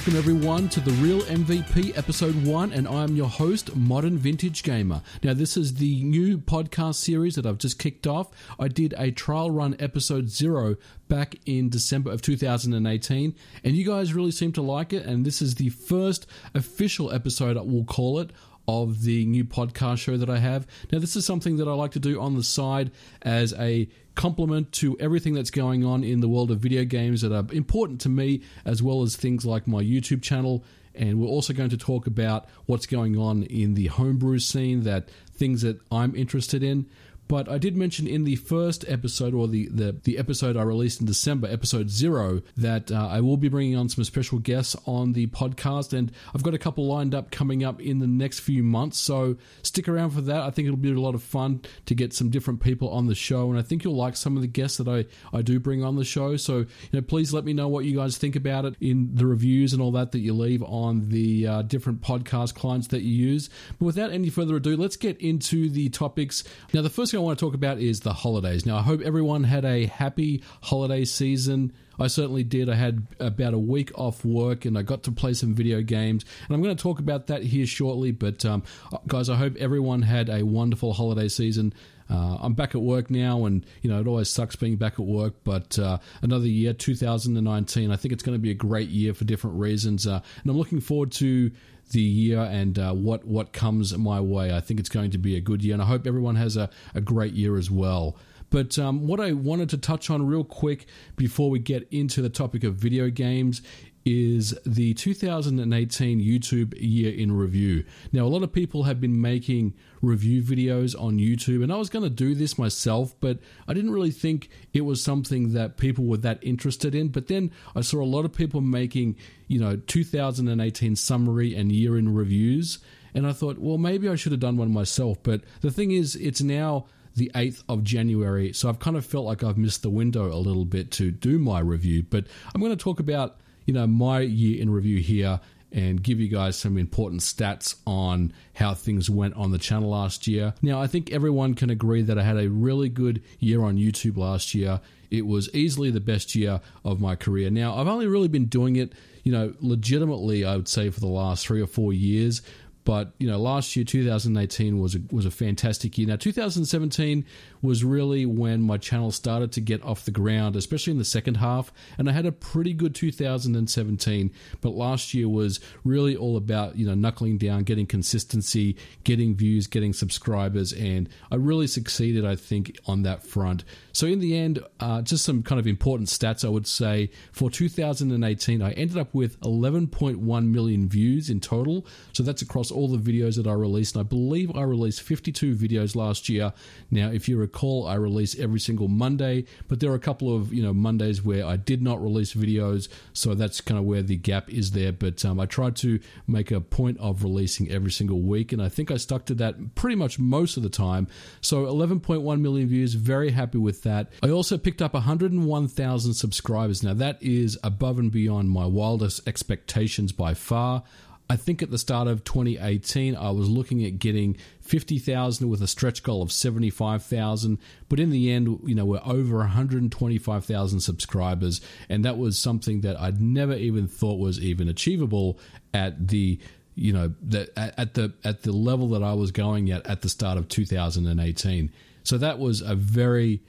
Welcome everyone to the Real MVP episode 1 and I'm your host Modern Vintage Gamer. Now this is the new podcast series that I've just kicked off. I did a trial run episode 0 back in December of 2018 and you guys really seem to like it and this is the first official episode we'll call it of the new podcast show that I have. Now, this is something that I like to do on the side as a complement to everything that's going on in the world of video games that are important to me, as well as things like my YouTube channel. And we're also going to talk about what's going on in the homebrew scene, that things that I'm interested in. But I did mention in the first episode, or the, the, the episode I released in December, episode zero, that uh, I will be bringing on some special guests on the podcast. And I've got a couple lined up coming up in the next few months. So stick around for that. I think it'll be a lot of fun to get some different people on the show. And I think you'll like some of the guests that I, I do bring on the show. So, you know, please let me know what you guys think about it in the reviews and all that that you leave on the uh, different podcast clients that you use. But without any further ado, let's get into the topics. Now, the first thing I want to talk about is the holidays. Now, I hope everyone had a happy holiday season. I certainly did. I had about a week off work and I got to play some video games. And I'm going to talk about that here shortly. But, um, guys, I hope everyone had a wonderful holiday season. Uh, I'm back at work now, and you know it always sucks being back at work. But uh, another year, 2019, I think it's going to be a great year for different reasons, uh, and I'm looking forward to the year and uh, what what comes my way. I think it's going to be a good year, and I hope everyone has a, a great year as well. But um, what I wanted to touch on real quick before we get into the topic of video games is the 2018 YouTube year in review. Now, a lot of people have been making review videos on YouTube, and I was going to do this myself, but I didn't really think it was something that people were that interested in. But then I saw a lot of people making, you know, 2018 summary and year in reviews, and I thought, well, maybe I should have done one myself. But the thing is, it's now the 8th of January, so I've kind of felt like I've missed the window a little bit to do my review. But I'm going to talk about you know, my year in review here and give you guys some important stats on how things went on the channel last year. Now, I think everyone can agree that I had a really good year on YouTube last year. It was easily the best year of my career. Now, I've only really been doing it, you know, legitimately, I would say, for the last three or four years. But you know, last year, 2018 was a, was a fantastic year. Now, 2017 was really when my channel started to get off the ground, especially in the second half. And I had a pretty good 2017, but last year was really all about you know knuckling down, getting consistency, getting views, getting subscribers, and I really succeeded, I think, on that front. So in the end, uh, just some kind of important stats, I would say for 2018, I ended up with 11.1 million views in total. So that's across all the videos that I released. And I believe I released 52 videos last year. Now, if you recall, I release every single Monday, but there are a couple of you know Mondays where I did not release videos, so that's kind of where the gap is there. But um, I tried to make a point of releasing every single week, and I think I stuck to that pretty much most of the time. So 11.1 million views, very happy with that. I also picked up 101,000 subscribers. Now that is above and beyond my wildest expectations by far. I think at the start of 2018, I was looking at getting 50,000 with a stretch goal of 75,000. But in the end, you know, we're over 125,000 subscribers. And that was something that I'd never even thought was even achievable at the you know that at the at the level that I was going at at the start of 2018. So that was a very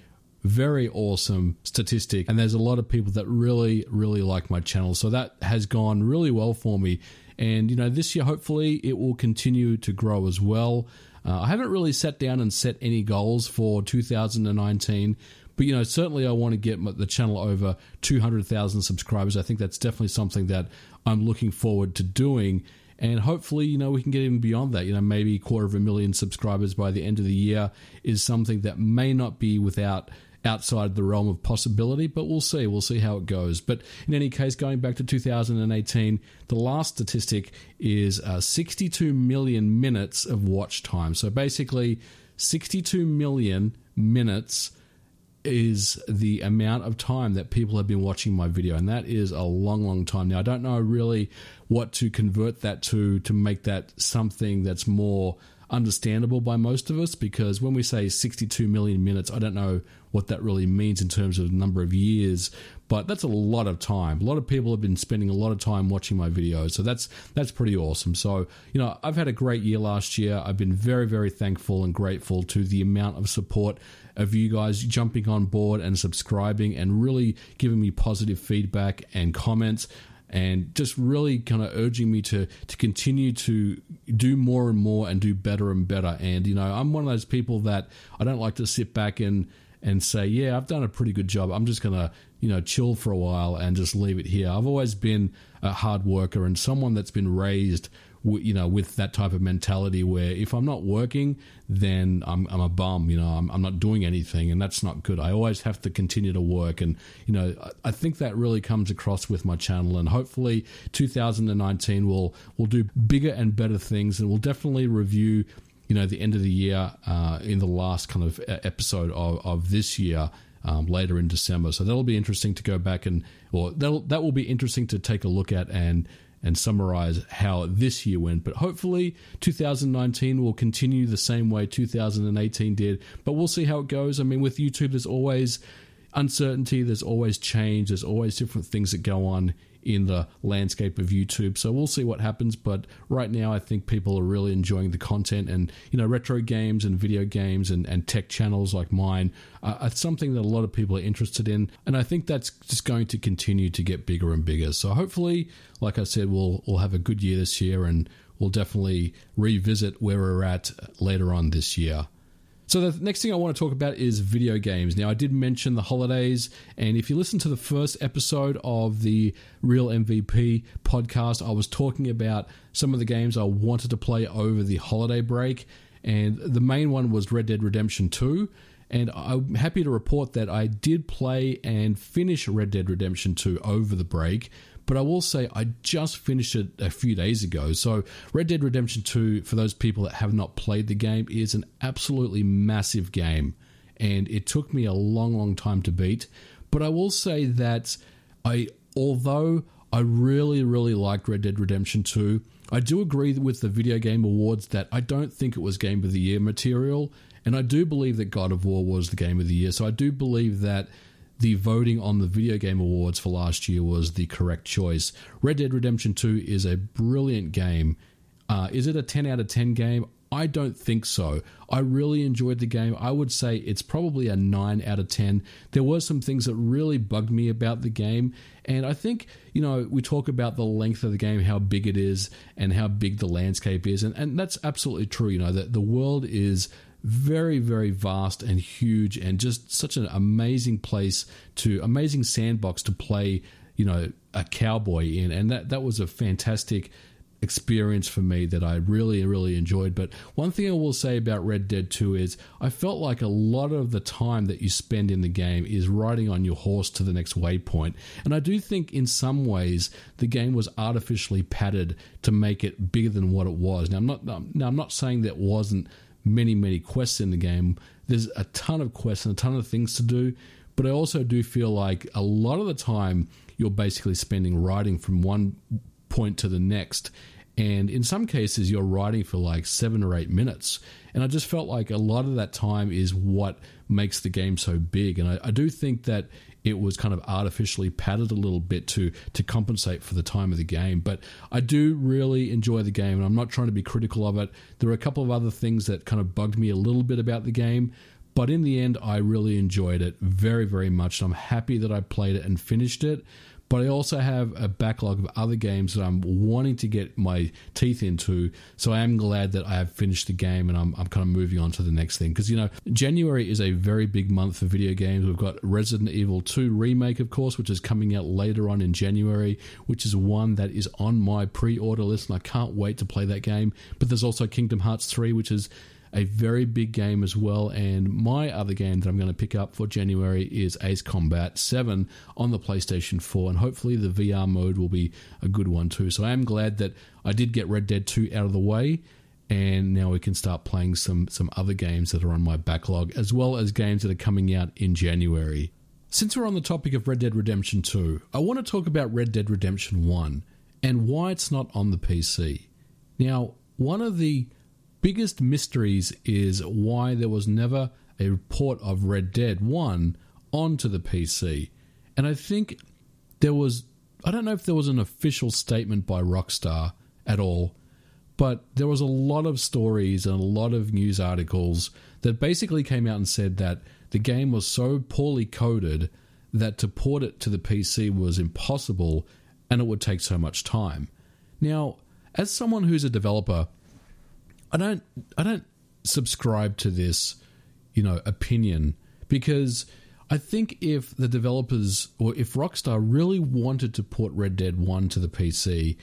very awesome statistic and there's a lot of people that really really like my channel so that has gone really well for me and you know this year hopefully it will continue to grow as well. Uh, i haven't really sat down and set any goals for 2019 but you know certainly i want to get the channel over 200000 subscribers. I think that's definitely something that i'm looking forward to doing. And hopefully you know we can get even beyond that. You know maybe quarter of a million subscribers by the end of the year is something that may not be without outside the realm of possibility, but we'll see. We'll see how it goes. But in any case, going back to 2018, the last statistic is uh, 62 million minutes of watch time. So basically, 62 million minutes is the amount of time that people have been watching my video and that is a long long time now i don't know really what to convert that to to make that something that's more understandable by most of us because when we say 62 million minutes, I don't know what that really means in terms of number of years, but that's a lot of time. A lot of people have been spending a lot of time watching my videos, so that's that's pretty awesome. So, you know, I've had a great year last year. I've been very very thankful and grateful to the amount of support of you guys jumping on board and subscribing and really giving me positive feedback and comments and just really kind of urging me to to continue to do more and more and do better and better. And you know, I'm one of those people that I don't like to sit back and and say, yeah, I've done a pretty good job. I'm just gonna you know chill for a while and just leave it here. I've always been a hard worker and someone that's been raised you know, with that type of mentality where if I'm not working, then I'm, I'm a bum, you know, I'm, I'm not doing anything, and that's not good. I always have to continue to work, and you know, I think that really comes across with my channel, and hopefully, 2019 will will do bigger and better things, and we'll definitely review, you know, the end of the year uh, in the last kind of episode of, of this year. Um, later in December, so that'll be interesting to go back and, or that that will be interesting to take a look at and and summarize how this year went. But hopefully, 2019 will continue the same way 2018 did. But we'll see how it goes. I mean, with YouTube, there's always uncertainty, there's always change, there's always different things that go on in the landscape of YouTube. So we'll see what happens. But right now, I think people are really enjoying the content, and you know, retro games and video games and, and tech channels like mine are something that a lot of people are interested in. And I think that's just going to continue to get bigger and bigger. So hopefully, like I said, we'll we'll have a good year this year, and we'll definitely revisit where we're at later on this year. So the next thing I want to talk about is video games. Now I did mention the holidays, and if you listen to the first episode of the Real MVP podcast, I was talking about some of the games I wanted to play over the holiday break, and the main one was Red Dead Redemption 2. And I'm happy to report that I did play and finish Red Dead Redemption 2 over the break but I will say I just finished it a few days ago. So, Red Dead Redemption 2, for those people that have not played the game, is an absolutely massive game. And it took me a long, long time to beat. But I will say that I, although I really, really liked Red Dead Redemption 2, I do agree with the Video Game Awards that I don't think it was Game of the Year material. And I do believe that God of War was the Game of the Year. So I do believe that the voting on the Video Game Awards for last year was the correct choice. Red Dead Redemption 2 is a brilliant game. Uh, is it a 10 out of 10 game? I don't think so. I really enjoyed the game. I would say it's probably a 9 out of 10. There were some things that really bugged me about the game. And I think, you know, we talk about the length of the game, how big it is, and how big the landscape is. And, and that's absolutely true. You know, that the world is very very vast and huge and just such an amazing place to amazing sandbox to play you know a cowboy in. And that that was a fantastic experience for me that I really really enjoyed. But one thing I will say about Red Dead 2 is I felt like a lot of the time that you spend in the game is riding on your horse to the next waypoint. And I do think in some ways the game was artificially padded to make it bigger than what it was. Now I'm not now I'm not saying that wasn't many, many quests in the game. There's a ton of quests and a ton of things to do, but I also do feel like a lot of the time you're basically spending riding from one point to the next. And in some cases, you're riding for like seven or eight minutes. And I just felt like a lot of that time is what makes the game so big. And I, I do think that it was kind of artificially padded a little bit to to compensate for the time of the game. But I do really enjoy the game, and I'm not trying to be critical of it. There are a couple of other things that kind of bugged me a little bit about the game. But in the end, I really enjoyed it very, very much. And I'm happy that I played it and finished it but I also have a backlog of other games that I'm wanting to get my teeth into. So I am glad that I have finished the game and I'm, I'm kind of moving on to the next thing. Because, you know, January is a very big month for video games. We've got Resident Evil 2 Remake, of course, which is coming out later on in January, which is one that is on my pre order list and I can't wait to play that game. But there's also Kingdom Hearts 3, which is a very big game as well. And my other game that I'm going to pick up for January is Ace Combat 7 on the PlayStation 4. And hopefully the VR mode will be a good one too. So I am glad that I did get Red Dead 2 out of the way. And now we can start playing some, some other games that are on my backlog, as well as games that are coming out in January. Since we're on the topic of Red Dead Redemption 2, I want to talk about Red Dead Redemption 1 and why it's not on the PC. Now, one of the biggest mysteries is why there was never a report of Red Dead 1 onto the PC. And I think there was, I don't know if there was an official statement by Rockstar at all, but there was a lot of stories and a lot of news articles that basically came out and said that the game was so poorly coded that to port it to the PC was impossible and it would take so much time. Now, as someone who's a developer, I don't I don't subscribe to this, you know, opinion because I think if the developers or if Rockstar really wanted to port Red Dead 1 to the PC,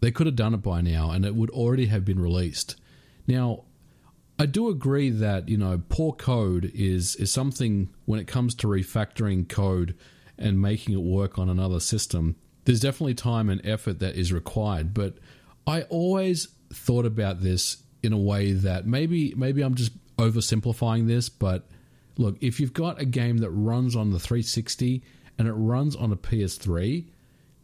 they could have done it by now and it would already have been released. Now, I do agree that, you know, poor code is is something when it comes to refactoring code and making it work on another system. There's definitely time and effort that is required, but I always thought about this in a way that maybe maybe I'm just oversimplifying this, but look, if you've got a game that runs on the 360 and it runs on a PS3,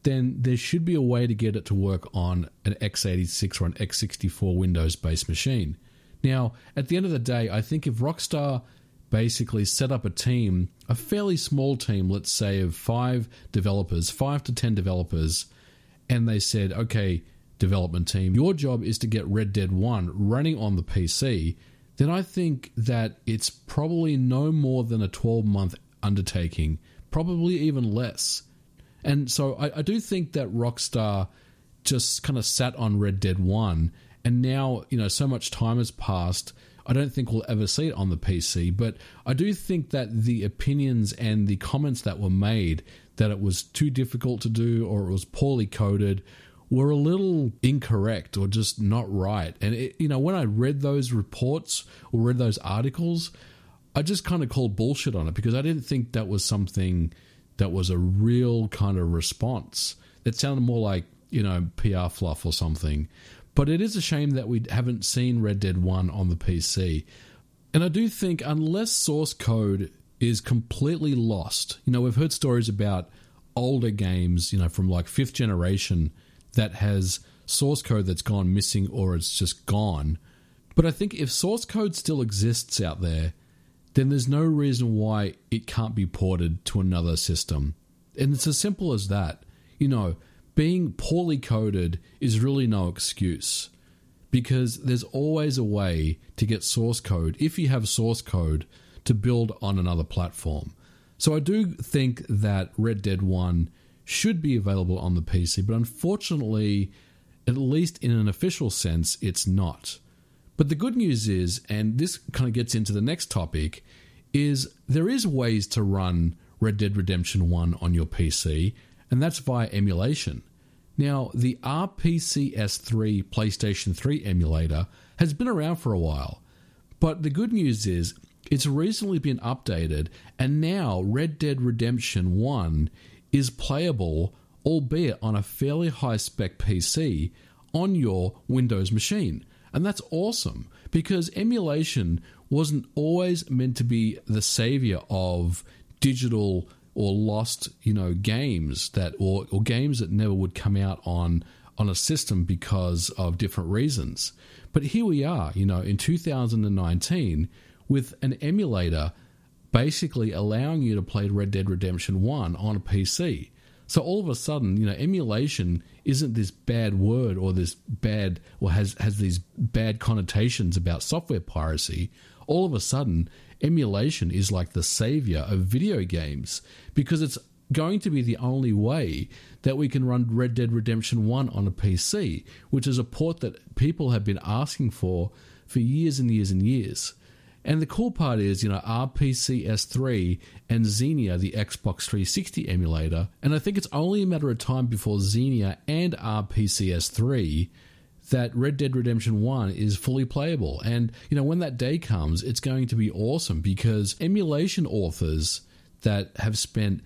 then there should be a way to get it to work on an x86 or an x64 Windows based machine. Now, at the end of the day, I think if Rockstar basically set up a team, a fairly small team, let's say of five developers, five to 10 developers, and they said, okay, development team, your job is to get Red Dead 1 running on the PC, then I think that it's probably no more than a 12 month undertaking, probably even less. And so I, I do think that Rockstar just kind of sat on Red Dead 1, and now, you know, so much time has passed. I don't think we'll ever see it on the PC, but I do think that the opinions and the comments that were made that it was too difficult to do or it was poorly coded were a little incorrect or just not right. And it, you know, when I read those reports or read those articles, I just kind of called bullshit on it because I didn't think that was something that was a real kind of response. It sounded more like, you know, PR fluff or something. But it is a shame that we haven't seen Red Dead 1 on the PC. And I do think unless source code is completely lost, you know, we've heard stories about older games, you know, from like fifth generation that has source code that's gone missing or it's just gone. But I think if source code still exists out there, then there's no reason why it can't be ported to another system. And it's as simple as that. You know, being poorly coded is really no excuse because there's always a way to get source code, if you have source code, to build on another platform. So I do think that Red Dead 1 should be available on the PC, but unfortunately, at least in an official sense, it's not. But the good news is, and this kind of gets into the next topic, is there is ways to run Red Dead Redemption 1 on your PC, and that's via emulation. Now, the RPCS3 PlayStation 3 emulator has been around for a while, but the good news is it's recently been updated, and now Red Dead Redemption 1 is playable, albeit on a fairly high spec PC, on your Windows machine. And that's awesome because emulation wasn't always meant to be the savior of digital or lost, you know, games that or, or games that never would come out on on a system because of different reasons. But here we are, you know, in 2019 with an emulator basically allowing you to play Red Dead Redemption 1 on a PC. So all of a sudden, you know, emulation isn't this bad word or this bad or has has these bad connotations about software piracy. All of a sudden, emulation is like the savior of video games because it's going to be the only way that we can run Red Dead Redemption 1 on a PC, which is a port that people have been asking for for years and years and years. And the cool part is, you know, RPCS3 and Xenia, the Xbox 360 emulator, and I think it's only a matter of time before Xenia and RPCS3 that Red Dead Redemption 1 is fully playable. And, you know, when that day comes, it's going to be awesome because emulation authors that have spent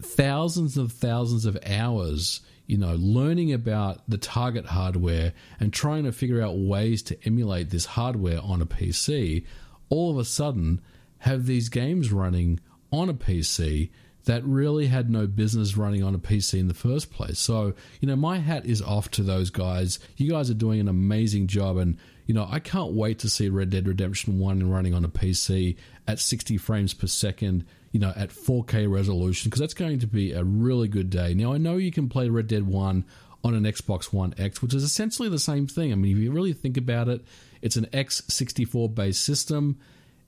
thousands and thousands of hours you know, learning about the target hardware and trying to figure out ways to emulate this hardware on a PC all of a sudden have these games running on a PC that really had no business running on a PC in the first place. So, you know, my hat is off to those guys. You guys are doing an amazing job. And, you know, I can't wait to see Red Dead Redemption 1 running on a PC at 60 frames per second, you know, at 4K resolution, because that's going to be a really good day. Now, I know you can play Red Dead 1 on an Xbox One X, which is essentially the same thing. I mean, if you really think about it, it's an X64 based system,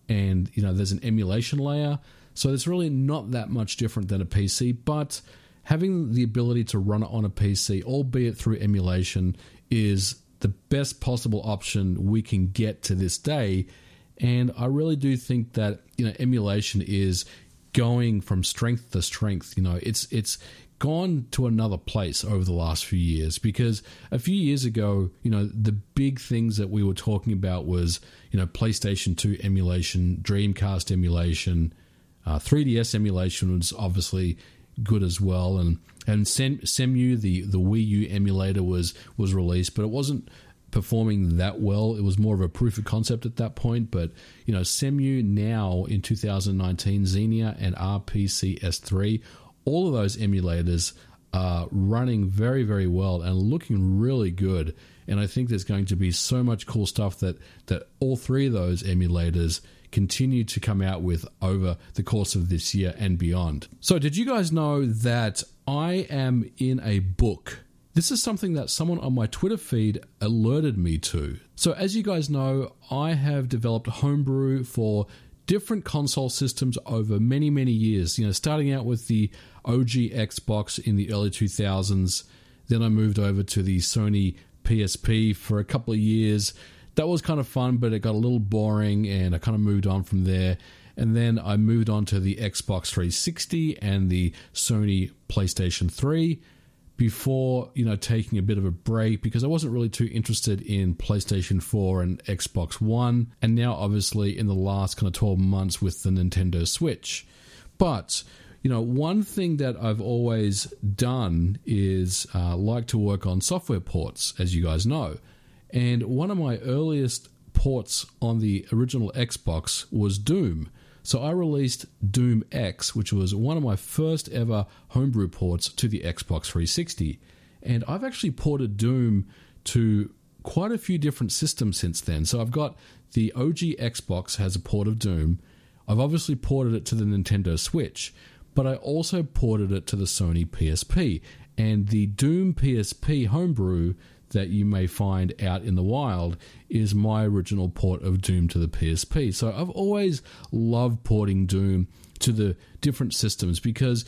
and, you know, there's an emulation layer. So it's really not that much different than a PC, but having the ability to run it on a PC, albeit through emulation, is the best possible option we can get to this day. And I really do think that you know emulation is going from strength to strength. You know, it's it's gone to another place over the last few years because a few years ago, you know, the big things that we were talking about was, you know, PlayStation 2 emulation, Dreamcast emulation, uh, 3DS emulation was obviously good as well, and and Sem- Cemu, the the Wii U emulator, was was released, but it wasn't performing that well. It was more of a proof of concept at that point. But you know, Cemu now in 2019, Xenia and RPCS3, all of those emulators are running very very well and looking really good. And I think there's going to be so much cool stuff that that all three of those emulators continue to come out with over the course of this year and beyond. So, did you guys know that I am in a book? This is something that someone on my Twitter feed alerted me to. So, as you guys know, I have developed homebrew for different console systems over many, many years. You know, starting out with the OG Xbox in the early 2000s, then I moved over to the Sony PSP for a couple of years that was kind of fun, but it got a little boring, and I kind of moved on from there. And then I moved on to the Xbox 360 and the Sony PlayStation 3 before, you know, taking a bit of a break because I wasn't really too interested in PlayStation 4 and Xbox One. And now, obviously, in the last kind of 12 months with the Nintendo Switch. But, you know, one thing that I've always done is uh, like to work on software ports, as you guys know. And one of my earliest ports on the original Xbox was Doom. So I released Doom X, which was one of my first ever homebrew ports to the Xbox 360. And I've actually ported Doom to quite a few different systems since then. So I've got the OG Xbox has a port of Doom. I've obviously ported it to the Nintendo Switch, but I also ported it to the Sony PSP. And the Doom PSP homebrew that you may find out in the wild is my original port of Doom to the PSP. So I've always loved porting Doom to the different systems because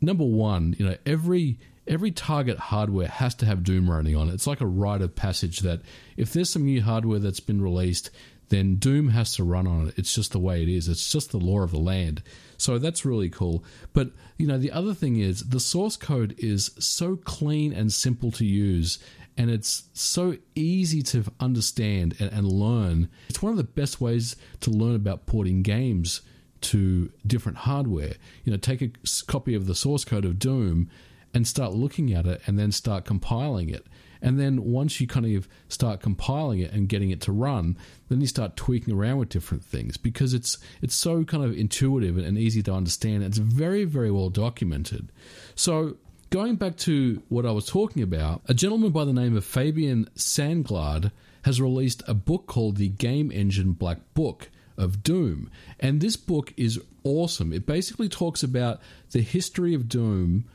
number one, you know, every every target hardware has to have Doom running on it. It's like a rite of passage that if there's some new hardware that's been released, then Doom has to run on it. It's just the way it is. It's just the law of the land. So that's really cool. But, you know, the other thing is the source code is so clean and simple to use and it's so easy to understand and, and, learn. It's one of the best ways to learn about porting games to different hardware. You know, take a copy of the source code of Doom and start looking at it and then start compiling it. And then once you kind of start compiling it and getting it to run, then you start tweaking around with different things because it's it's so kind of intuitive and easy to understand. It's very very well documented. So Going back to what I was talking about, a gentleman by the name of Fabien Sanglard has released a book called The Game Engine Black Book of Doom. And this book is awesome. It basically talks about the history of Doom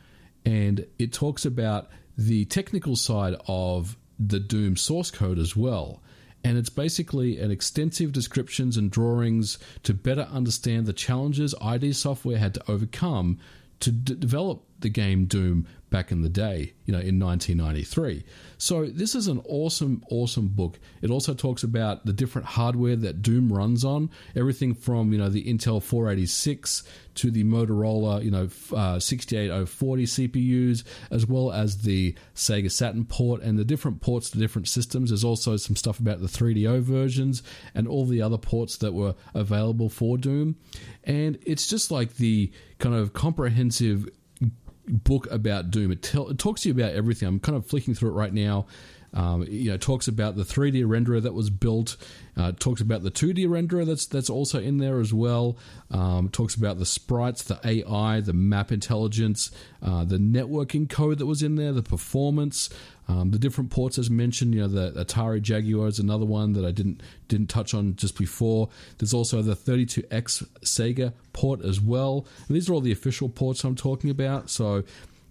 and it talks about the technical side of the Doom source code as well. And it's basically an extensive descriptions and drawings to better understand the challenges ID Software had to overcome to d- develop the game Doom back in the day, you know, in 1993. So this is an awesome, awesome book. It also talks about the different hardware that Doom runs on, everything from you know the Intel 486 to the Motorola, you know, uh, 68040 CPUs, as well as the Sega Saturn port and the different ports to different systems. There's also some stuff about the 3DO versions and all the other ports that were available for Doom. And it's just like the kind of comprehensive book about Doom. It, it talks to you about everything. I'm kind of flicking through it right now. Um, you know, talks about the 3D renderer that was built. Uh, talks about the 2D renderer that's that's also in there as well. Um, talks about the sprites, the AI, the map intelligence, uh, the networking code that was in there, the performance, um, the different ports as mentioned. You know, the Atari Jaguar is another one that I didn't didn't touch on just before. There's also the 32X Sega port as well. And these are all the official ports I'm talking about. So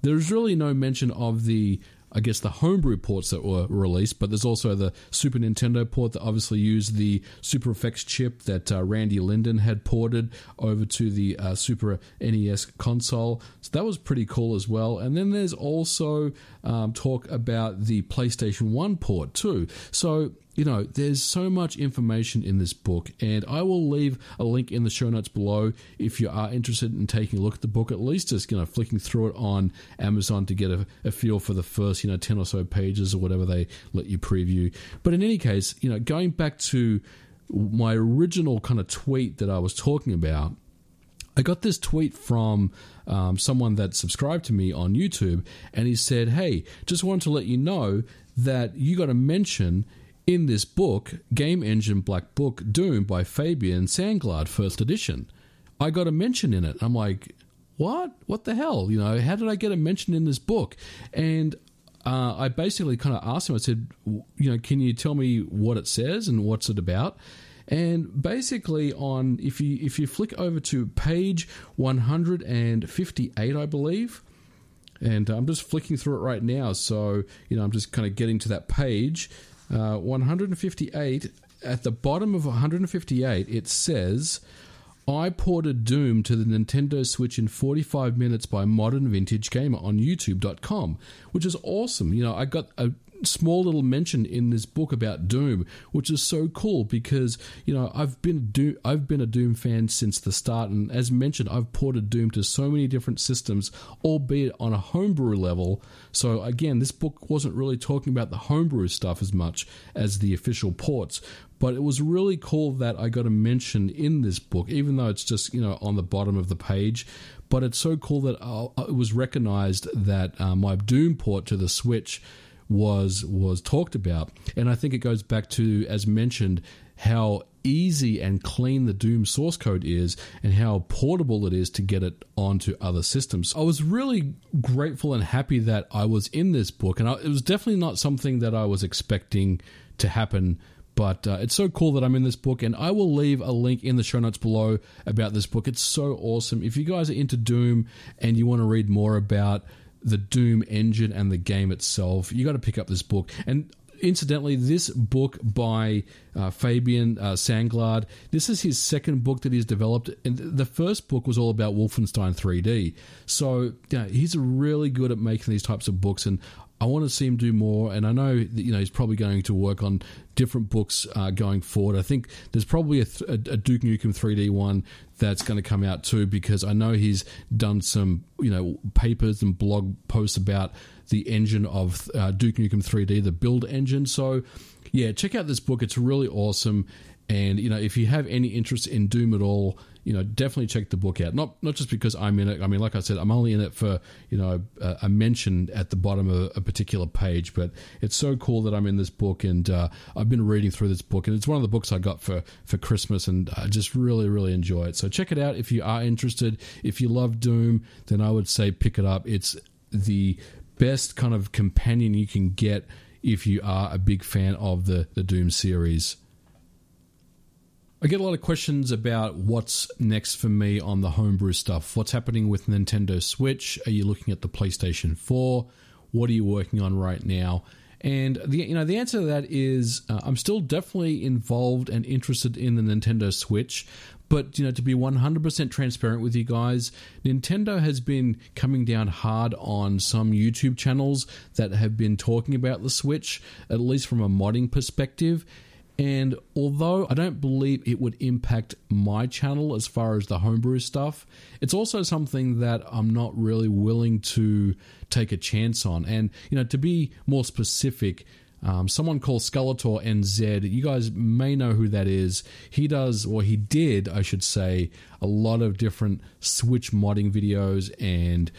there's really no mention of the I guess the homebrew ports that were released, but there's also the Super Nintendo port that obviously used the Super FX chip that uh, Randy Linden had ported over to the uh, Super NES console. So that was pretty cool as well. And then there's also um, talk about the PlayStation 1 port too. So you know, there's so much information in this book, and I will leave a link in the show notes below if you are interested in taking a look at the book, at least just, you know, flicking through it on Amazon to get a, a feel for the first, you know, 10 or so pages or whatever they let you preview. But in any case, you know, going back to my original kind of tweet that I was talking about, I got this tweet from um, someone that subscribed to me on YouTube, and he said, Hey, just wanted to let you know that you got a mention in this book, Game Engine Black Book Doom by Fabien Sanglard, first edition. I got a mention in it. I'm like, what? What the hell? You know, how did I get a mention in this book? And uh, I basically kind of asked him, I said, you know, can you tell me what it says and what's it about? And basically, on if you if you flick over to page 158, I believe, and I'm just flicking through it right now. So you know, I'm just kind of getting to that page. Uh, 158 at the bottom of 158 it says I ported Doom to the Nintendo Switch in 45 minutes by Modern Vintage Gamer on YouTube.com, which is awesome. You know, I got a small little mention in this book about Doom, which is so cool because you know I've been Doom, I've been a Doom fan since the start, and as mentioned, I've ported Doom to so many different systems, albeit on a homebrew level. So again, this book wasn't really talking about the homebrew stuff as much as the official ports. But it was really cool that I got a mention in this book, even though it's just you know on the bottom of the page but it's so cool that uh, it was recognized that uh, my Doom port to the Switch was was talked about, and I think it goes back to as mentioned how easy and clean the Doom source code is and how portable it is to get it onto other systems. I was really grateful and happy that I was in this book, and I, it was definitely not something that I was expecting to happen. But uh, it's so cool that I'm in this book, and I will leave a link in the show notes below about this book. It's so awesome. If you guys are into Doom and you want to read more about the Doom engine and the game itself, you got to pick up this book. And incidentally, this book by uh, Fabien uh, Sanglard, this is his second book that he's developed. And the first book was all about Wolfenstein 3D. So he's really good at making these types of books. And I want to see him do more, and I know that, you know he's probably going to work on different books uh, going forward. I think there's probably a, a, Duke Nukem 3D one that's going to come out too, because I know he's done some you know papers and blog posts about the engine of uh, Duke Nukem 3D, the build engine. So yeah, check out this book; it's really awesome. And you know, if you have any interest in Doom at all, you know, definitely check the book out. Not not just because I'm in it. I mean, like I said, I'm only in it for you know a, a mention at the bottom of a, particular page. But it's so cool that I'm in this book, and uh, I've been reading through this book, and it's one of the books I got for for Christmas, and I just really really enjoy it. So check it out if you are interested. If you love Doom, then I would say pick it up. It's the best kind of companion you can get if you are a big fan of the the Doom series. I get a lot of questions about what's next for me on the homebrew stuff. What's happening with Nintendo Switch? Are you looking at the PlayStation 4? What are you working on right now? And the you know the answer to that is uh, I'm still definitely involved and interested in the Nintendo Switch, but you know to be 100% transparent with you guys, Nintendo has been coming down hard on some YouTube channels that have been talking about the Switch, at least from a modding perspective. And although I don't believe it would impact my channel as far as the homebrew stuff, it's also something that I'm not really willing to take a chance on. And, you know, to be more specific, um, someone called Skeletor NZ, you guys may know who that is. He does, or he did, I should say, a lot of different Switch modding videos and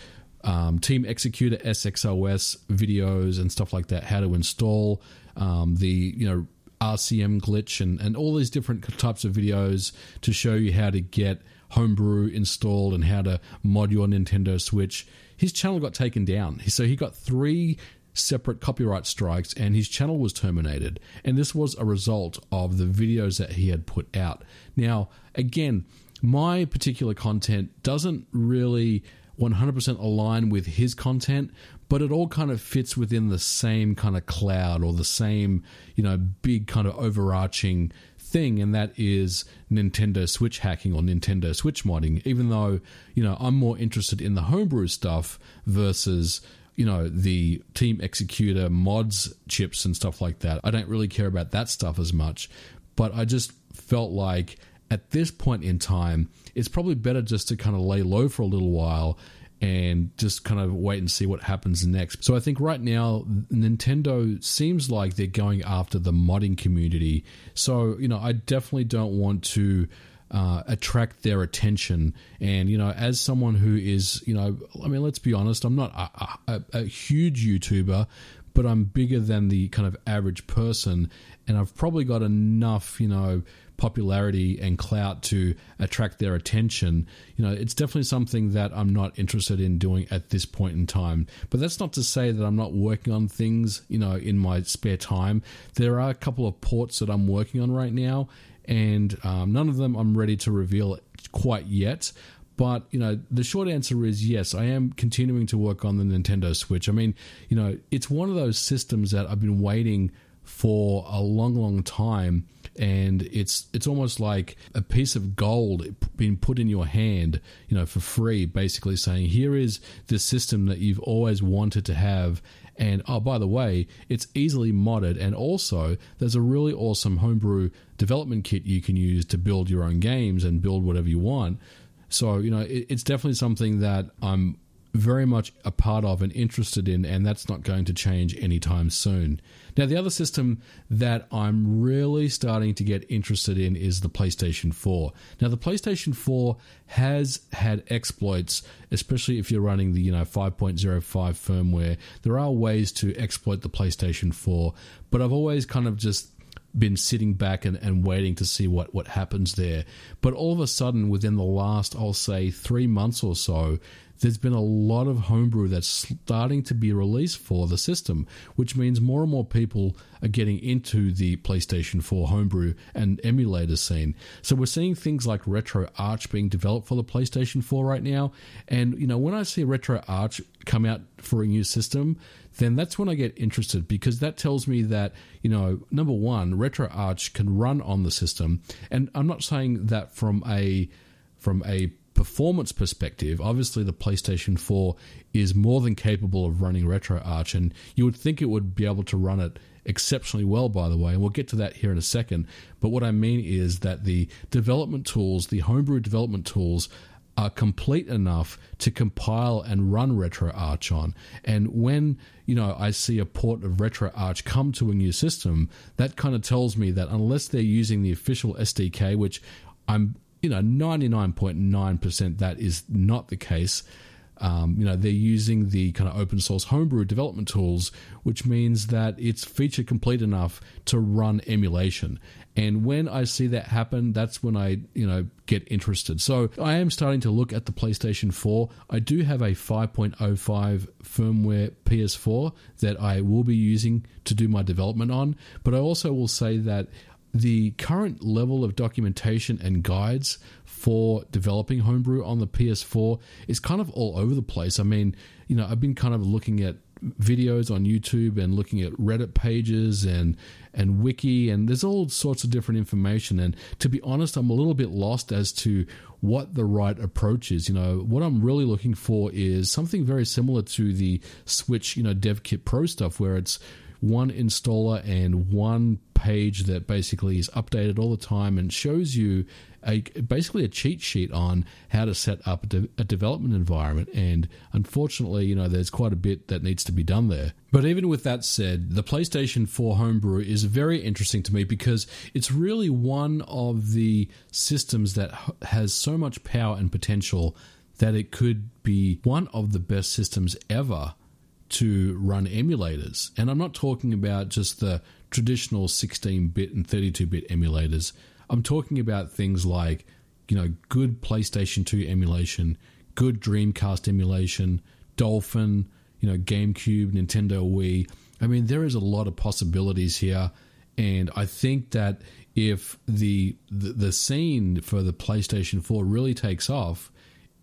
um, Team Xecuter SXOS videos and stuff like that, how to install um, the you know RCM glitch and and all these different types of videos to show you how to get homebrew installed and how to mod your Nintendo Switch. His channel got taken down, so he got three separate copyright strikes and his channel was terminated. And this was a result of the videos that he had put out. Now, again, my particular content doesn't really 100% align with his content, but it all kind of fits within the same kind of cloud or the same, you know, big kind of overarching thing, and that is Nintendo Switch hacking or Nintendo Switch modding. Even though, you know, I'm more interested in the homebrew stuff versus you know the team Xecuter mods chips and stuff like that i don't really care about that stuff as much but i just felt like at this point in time it's probably better just to kind of lay low for a little while and just kind of wait and see what happens next. So I think right now Nintendo seems like they're going after the modding community. So, you know, I definitely don't want to uh, attract their attention. And you know, as someone who is, you know, I mean, let's be honest, I'm not a, a, a huge YouTuber, but I'm bigger than the kind of average person, and I've probably got enough, you know, popularity and clout to attract their attention. You know, it's definitely something that I'm not interested in doing at this point in time. But that's not to say that I'm not working on things, you know, in my spare time. There are a couple of ports that I'm working on right now, and um, none of them I'm ready to reveal quite yet. But you know, the short answer is yes. I am continuing to work on the Nintendo Switch. I mean, you know, it's one of those systems that I've been waiting for a long, long time, and it's it's almost like a piece of gold being put in your hand, you know, for free. Basically, saying here is the system that you've always wanted to have, and oh, by the way, it's easily modded. And also, there's a really awesome homebrew development kit you can use to build your own games and build whatever you want. So, you know, it, it's definitely something that I'm very much a part of and interested in, and that's not going to change anytime soon. Now, the other system that I'm really starting to get interested in is the PlayStation 4. Now, the PlayStation 4 has had exploits, especially if you're running the you know 5.05 firmware. There are ways to exploit the PlayStation 4, but I've always kind of just been sitting back and, and waiting to see what, what happens there. But all of a sudden, within the last, I'll say, three months or so, there's been a lot of homebrew that's starting to be released for the system, which means more and more people are getting into the PlayStation 4 homebrew and emulator scene. So we're seeing things like Retro Arch being developed for the PlayStation 4 right now. And, you know, when I see RetroArch come out for a new system, then that's when I get interested because that tells me that, you know, number one, RetroArch can run on the system. And I'm not saying that from a from a performance perspective, obviously the PlayStation 4 is more than capable of running RetroArch, and you would think it would be able to run it exceptionally well, by the way, and we'll get to that here in a second. But what I mean is that the development tools, the homebrew development tools, are complete enough to compile and run RetroArch on. And when you know I see a port of RetroArch come to a new system, that kind of tells me that unless they're using the official SDK, which I'm you know, 99.9% that is not the case. Um, you know, they're using the kind of open source homebrew development tools, which means that it's feature complete enough to run emulation. And when I see that happen, that's when I, you know, get interested. So I am starting to look at the PlayStation 4. I do have a 5.05 firmware PS4 that I will be using to do my development on, but I also will say that the current level of documentation and guides for developing homebrew on the PS4 is kind of all over the place. I mean, you know, I've been kind of looking at videos on YouTube and looking at Reddit pages and and wiki and there's all sorts of different information and to be honest I'm a little bit lost as to what the right approach is you know what I'm really looking for is something very similar to the Switch you know DevKit Pro stuff where it's one installer and one page that basically is updated all the time and shows you a basically a cheat sheet on how to set up a, de- a, development environment. And unfortunately, you know, there's quite a bit that needs to be done there. But even with that said, the PlayStation 4 Homebrew is very interesting to me because it's really one of the systems that has so much power and potential that it could be one of the best systems ever to run emulators. And I'm not talking about just the traditional 16 bit and 32 bit emulators. I'm talking about things like, you know, good PlayStation 2 emulation, good Dreamcast emulation, Dolphin, you know, GameCube, Nintendo Wii. I mean, there is a lot of possibilities here. And I think that if the, the, the scene for the PlayStation 4 really takes off,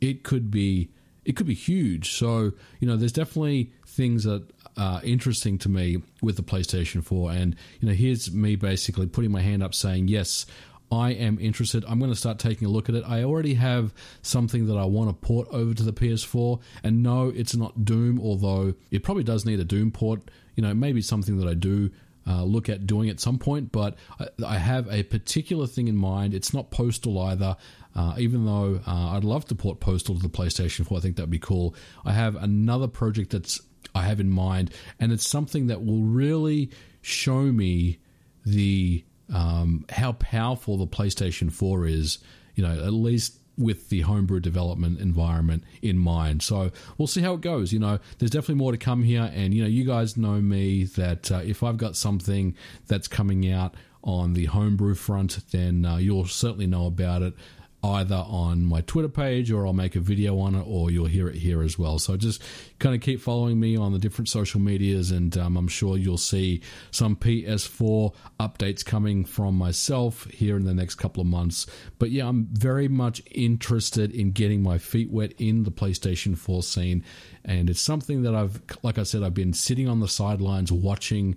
it could be it could be huge. So you know, there's definitely things that are interesting to me with the PlayStation 4, and you know, here's me basically putting my hand up saying yes. I am interested. I'm going to start taking a look at it. I already have something that I want to port over to the PS4, and no, it's not Doom, although it probably does need a Doom port. You know, maybe something that I do uh, look at doing at some point, but I, I, have a particular thing in mind. It's not Postal either. Uh, even though uh, I'd love to port Postal to the PlayStation 4, I think that'd be cool. I have another project that's I have in mind, and it's something that will really show me the um, how powerful the PlayStation 4 is. You know, at least with the homebrew development environment in mind. So we'll see how it goes. You know, there's definitely more to come here, and you know, you guys know me that uh, if I've got something that's coming out on the homebrew front, then uh, you'll certainly know about it either on my Twitter page or I'll make a video on it or you'll hear it here as well. So just kind of keep following me on the different social medias and um, I'm sure you'll see some PS4 updates coming from myself here in the next couple of months. But yeah, I'm very much interested in getting my feet wet in the PlayStation 4 scene. And it's something that I've, like I said, I've been sitting on the sidelines watching.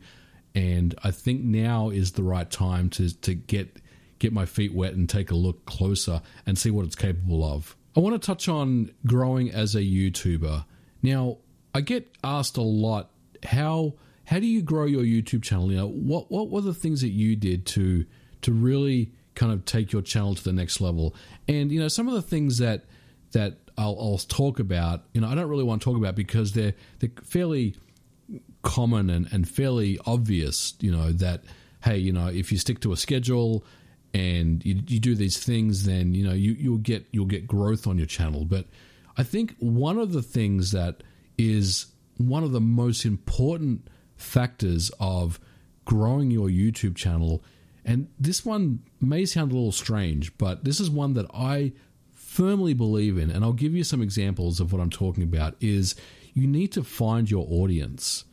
And I think now is the right time to, to get get my feet wet and take a look closer and see what it's capable of. I want to touch on growing as a YouTuber. Now, I get asked a lot how how do you grow your YouTube channel? You know, what what were the things that you did to to really kind of take your channel to the next level? And you know, some of the things that that I'll, I'll talk about, you know, I don't really want to talk about because they're they're fairly common and, and fairly obvious. You know that hey, you know, if you stick to a schedule and you, you do these things, then you know you you'll get you'll get growth on your channel. But I think one of the things that is one of the most important factors of growing your YouTube channel, and this one may sound a little strange, but this is one that I firmly believe in, and I'll give you some examples of what I'm talking about. Is you need to find your audience.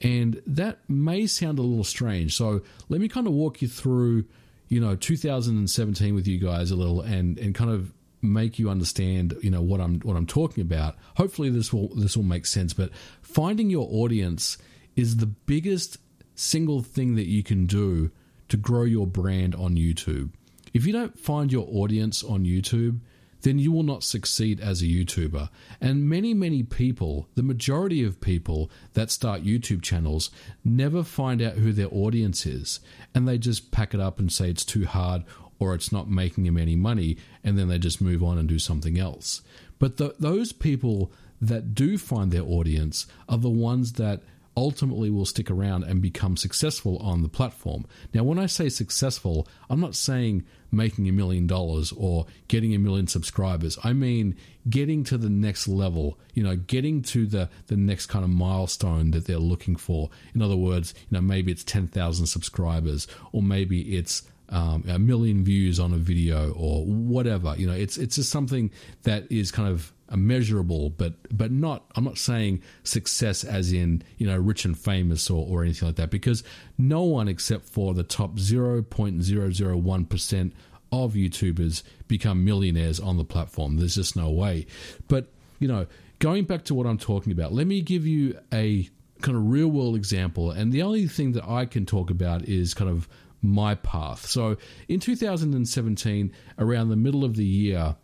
And that may sound a little strange. So let me kind of walk you through you know 2017 with you guys a little and and kind of make you understand you know what I'm what I'm talking about. Hopefully this will this will make sense. But finding your audience is the biggest single thing that you can do to grow your brand on YouTube. If you don't find your audience on YouTube, then you will not succeed as a YouTuber. And many, many people, the majority of people that start YouTube channels, never find out who their audience is. And they just pack it up and say it's too hard or it's not making them any money. And then they just move on and do something else. But the, those people that do find their audience are the ones that ultimately will stick around and become successful on the platform. Now, when I say successful, I'm not saying making a million dollars or getting a million subscribers. I mean getting to the next level, you know, getting to the, the next kind of milestone that they're looking for. In other words, you know, maybe it's 10,000 subscribers or maybe it's um, a million views on a video or whatever. You know, it's it's just something that is kind of measurable, but but not. I'm not saying success as in you know rich and famous or, or anything like that, because no one except for the top 0.001 percent of YouTubers become millionaires on the platform. There's just no way. But you know, going back to what I'm talking about, let me give you a kind of real world example. And the only thing that I can talk about is kind of my path. So in 2017, around the middle of the year,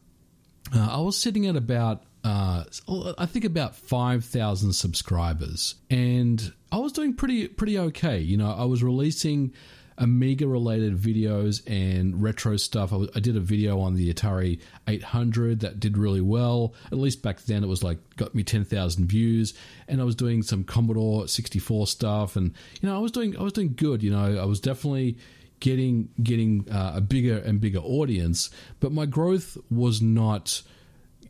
uh, I was sitting at about uh, I think about five thousand subscribers, and I was doing pretty pretty okay. You know, I was releasing Amiga related videos and retro stuff. I, I, did a video on the Atari 800 that did really well. At least back then, it was like got me 10,000 views. And I was doing some Commodore 64 stuff, and you know, I was doing I was doing good. You know, I was definitely getting getting uh, a bigger and bigger audience, but my growth was not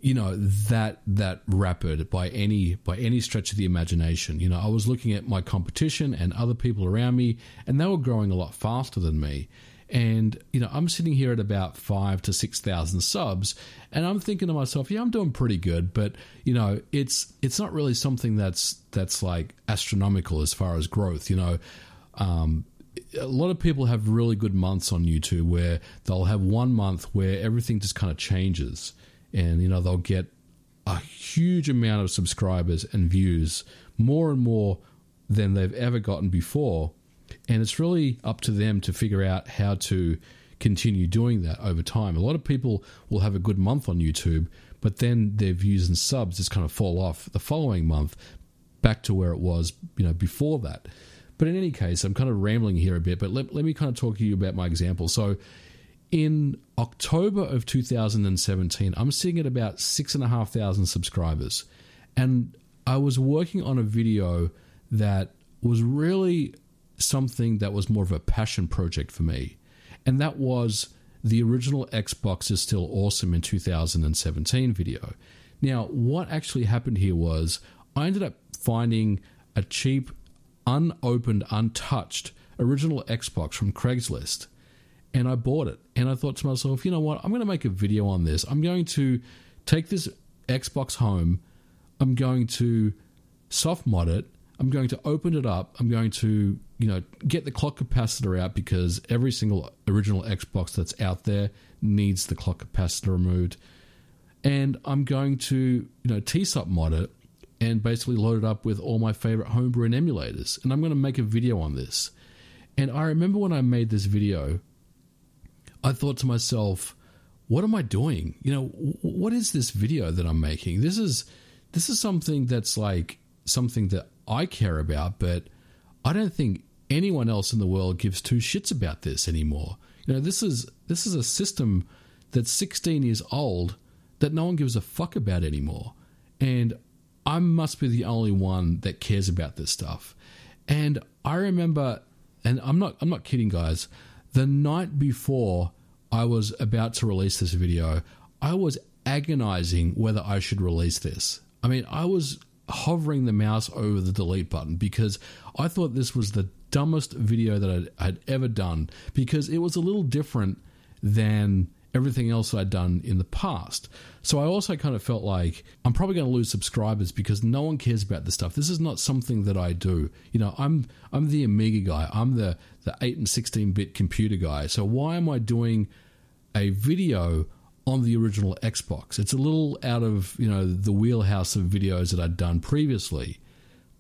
you know that that rapid by any by any stretch of the imagination. You know, I was looking at my competition and other people around me, and they were growing a lot faster than me. And you know, I'm sitting here at about five to six thousand subs, and I'm thinking to myself, yeah, I'm doing pretty good, but you know, it's it's not really something that's that's like astronomical as far as growth. You know, um, a lot of people have really good months on YouTube where they'll have one month where everything just kind of changes and you know they'll get a huge amount of subscribers and views, more and more than they've ever gotten before. And it's really up to them to figure out how to continue doing that over time. A lot of people will have a good month on YouTube, but then their views and subs just kind of fall off the following month back to where it was, you know, before that. But in any case, I'm kind of rambling here a bit, but let, let me kind of talk to you about my example. So in October of 2017, I'm sitting at about six and a half thousand subscribers. And I was working on a video that was really something that was more of a passion project for me. And that was the original Xbox is still awesome in 2017 video. Now, what actually happened here was I ended up finding a cheap, unopened, untouched original Xbox from Craigslist and I bought it. And I thought to myself, you know what? I'm going to make a video on this. I'm going to take this Xbox home. I'm going to soft mod it. I'm going to open it up. I'm going to, you know, get the clock capacitor out because every single original Xbox that's out there needs the clock capacitor removed. And I'm going to, you know, TSOP mod it and basically load it up with all my favorite homebrew and emulators. And I'm going to make a video on this. And I remember when I made this video, I thought to myself, what am I doing? You know, what is this video that I'm making? This is this is something that's like something that I care about, but I don't think anyone else in the world gives two shits about this anymore. You know, this is this is a system that's 16 years old that no one gives a fuck about anymore. And I must be the only one that cares about this stuff. And I remember and I'm not I'm not kidding guys the night before I was about to release this video, I was agonizing whether I should release this. I mean, I was hovering the mouse over the delete button because I thought this was the dumbest video that I'd, I'd ever done because it was a little different than everything else I'd done in the past. So I also kind of felt like I'm probably going to lose subscribers because no one cares about this stuff. This is not something that I do. You know, I'm I'm the Amiga guy. I'm the the 8 and 16 bit computer guy. So why am I doing a video on the original Xbox? It's a little out of, you know, the wheelhouse of videos that I'd done previously.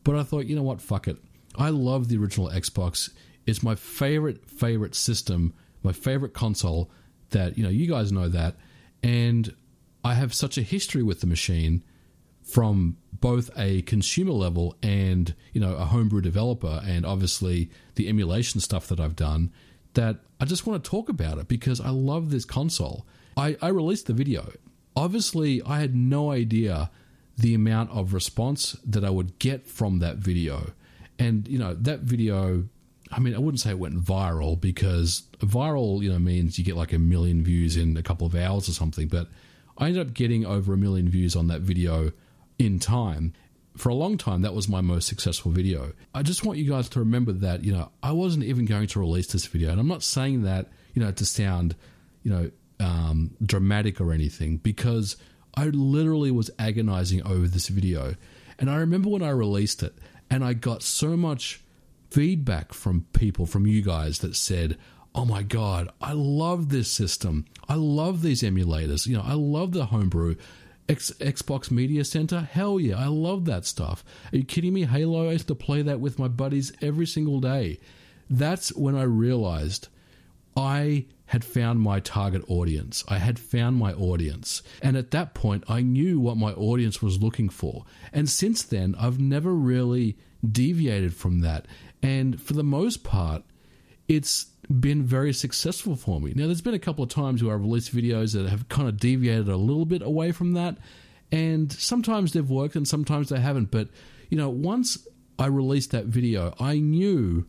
But I thought, you know what, fuck it. I love the original Xbox. It's my favorite favorite system, my favorite console that you know you guys know that, and I have such a history with the machine from both a consumer level and you know a homebrew developer, and obviously the emulation stuff that I've done. That I just want to talk about it because I love this console. I, I released the video. Obviously, I had no idea the amount of response that I would get from that video. And, you know, that video I mean, I wouldn't say it went viral because viral, you know, means you get like a million views in a couple of hours or something. But I ended up getting over a million views on that video in time. For a long time, that was my most successful video. I just want you guys to remember that, you know, I wasn't even going to release this video. And I'm not saying that, you know, to sound, you know, um, dramatic or anything because I literally was agonizing over this video. And I remember when I released it and I got so much feedback from people, from you guys that said, oh my God, I love this system. I love these emulators. You know, I love the homebrew. X- Xbox Media Center, hell yeah, I love that stuff. Are you kidding me? Halo, I used to play that with my buddies every single day. That's when I realized I had found my target audience. I had found my audience. And at that point, I knew what my audience was looking for. And since then, I've never really deviated from that. And for the most part, it's been very successful for me. Now, there's been a couple of times where I've released videos that have kind of deviated a little bit away from that. And sometimes they've worked and sometimes they haven't. But, you know, once I released that video, I knew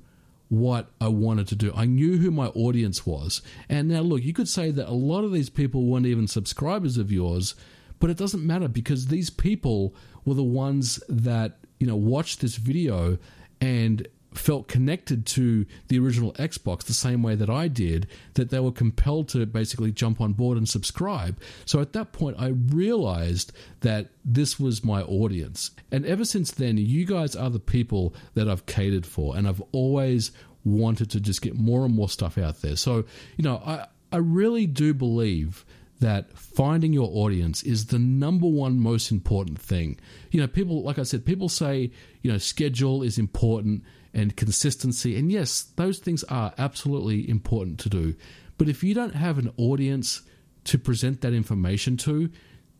what I wanted to do. I knew who my audience was. And now, look, you could say that a lot of these people weren't even subscribers of yours, But it doesn't matter because these people were the ones that, you know, watched this video and felt connected to the original Xbox the same way that I did, that they were compelled to basically jump on board and subscribe. So at that point, I realized that this was my audience. And ever since then, you guys are the people that I've catered for, and I've always wanted to just get more and more stuff out there. So, you know, I, I really do believe that finding your audience is the number one most important thing. You know, people, like I said, people say, you know, schedule is important and consistency. And yes, those things are absolutely important to do. But if you don't have an audience to present that information to,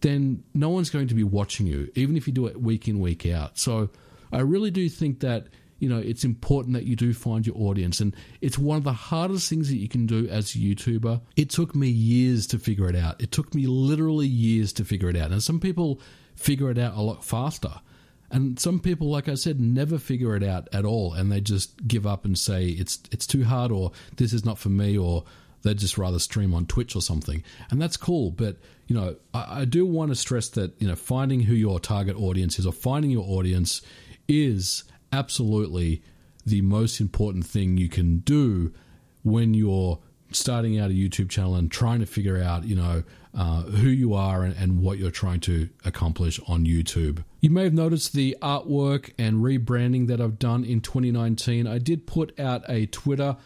then no one's going to be watching you, even if you do it week in, week out. So I really do think that you know it's important that you do find your audience and it's one of the hardest things that you can do as a youtuber it took me years to figure it out it took me literally years to figure it out and some people figure it out a lot faster and some people, like I said, never figure it out at all, and they just give up and say it's it's too hard, or this is not for me, or they'd just rather stream on Twitch or something, and that's cool. But you know, I, I do want to stress that you know finding who your target audience is, or finding your audience, is absolutely the most important thing you can do when you're starting out a YouTube channel and trying to figure out, you know, uh, who you are and, and, what you're trying to accomplish on YouTube. You may have noticed the artwork and rebranding that I've done in 2019. I did put out a Twitter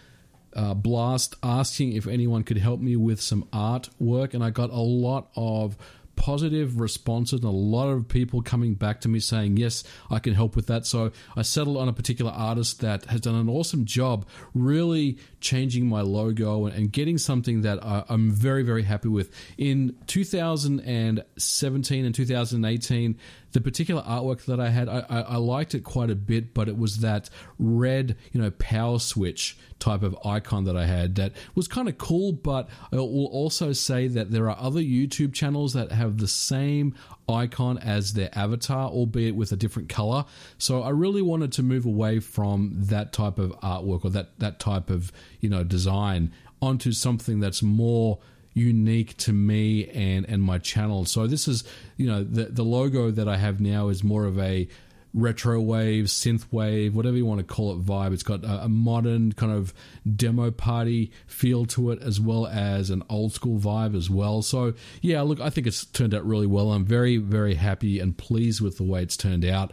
uh, blast asking if anyone could help me with some artwork, and I got a lot of positive responses and a lot of people coming back to me saying, Yes, I can help with that. So I settled on a particular artist that has done an awesome job really changing my logo and, getting something that I'm very, very happy with. In 2017 and 2018, the particular artwork that I had, I, I, I, liked it quite a bit, but it was that red, you know, power switch type of icon that I had that was kind of cool. But I will also say that there are other YouTube channels that have the same icon as their avatar, albeit with a different color. So I really wanted to move away from that type of artwork or that that type of you know design onto something that's more unique to me and and my channel. So this is you know the the logo that I have now is more of a retro wave, synth wave, whatever you want to call it vibe. It's got a, a, modern kind of demo party feel to it, as well as an old school vibe as well. So yeah, look, I think it's turned out really well. I'm very very happy and pleased with the way it's turned out.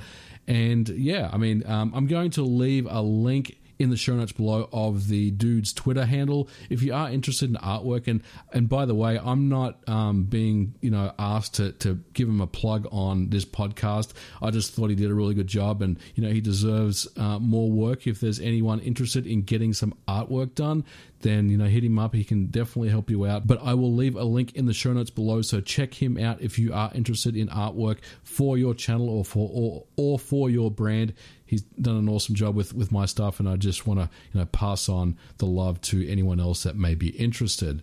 And yeah, I mean, um, I'm going to leave a link in the show notes below of the dude's Twitter handle if you are interested in artwork. And and by the way, I'm not um, being you know asked to to give him a plug on this podcast. I just thought he did a really good job, and you know he deserves uh, more work. If there's anyone interested in getting some artwork done, then you know hit him up. He can definitely help you out. But I will leave a link in the show notes below, so check him out if you are interested in artwork for your channel or for or, or for your brand he's done an awesome job with with my stuff, and I just want to you know pass on the love to anyone else that may be interested.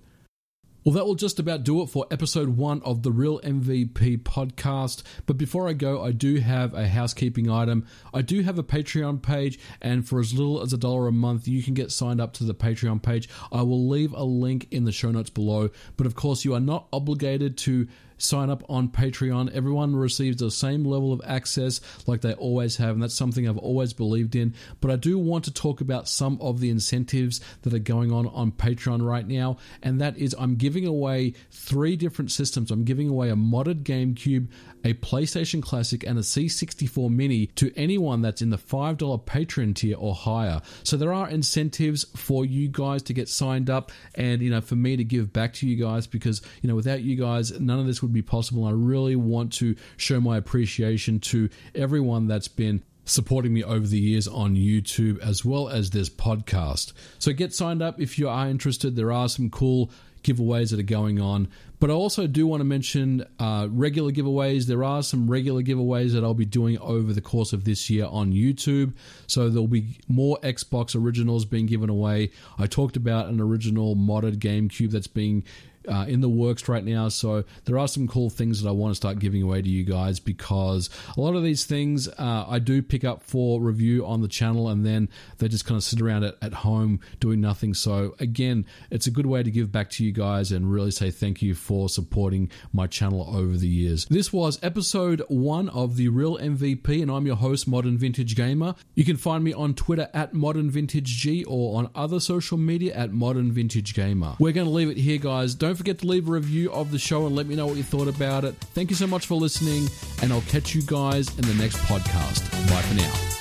Well, that will just about do it for episode one of the Real MVP podcast. But before I go, I do have a housekeeping item. I do have a Patreon page, and for as little as a dollar a month, you can get signed up to the Patreon page. I will leave a link in the show notes below. But of course, you are not obligated to sign up on Patreon. Everyone receives the same level of access like they always have, and that's something I've always believed in. But I do want to talk about some of the incentives that are going on on Patreon right now, and that is I'm giving away three different systems. I'm giving away a modded GameCube, a PlayStation Classic, and a C64 Mini to anyone that's in the $5 Patreon tier or higher. So there are incentives for you guys to get signed up and, you know, for me to give back to you guys because, you know, without you guys, none of this would be possible. I really want to show my appreciation to everyone that's been supporting me over the years on YouTube as well as this podcast. So get signed up if you are interested. There are some cool giveaways that are going on. But I also do want to mention uh, regular giveaways. There are some regular giveaways that I'll be doing over the course of this year on YouTube. So there'll be more Xbox originals being given away. I talked about an original modded GameCube that's being uh, in the works right now. So there are some cool things that I want to start giving away to you guys because a lot of these things uh, I do pick up for review on the channel and then they just kind of sit around at, at home doing nothing. So again, it's a good way to give back to you guys and really say thank you for supporting my channel over the years. This was episode one of The Real MVP, and I'm your host, Modern Vintage Gamer. You can find me on Twitter at Modern Vintage G or on other social media at Modern Vintage Gamer. We're going to leave it here, guys. Don't forget to leave a review of the show and let me know what you thought about it. Thank you so much for listening, and I'll catch you guys in the next podcast. Bye for now.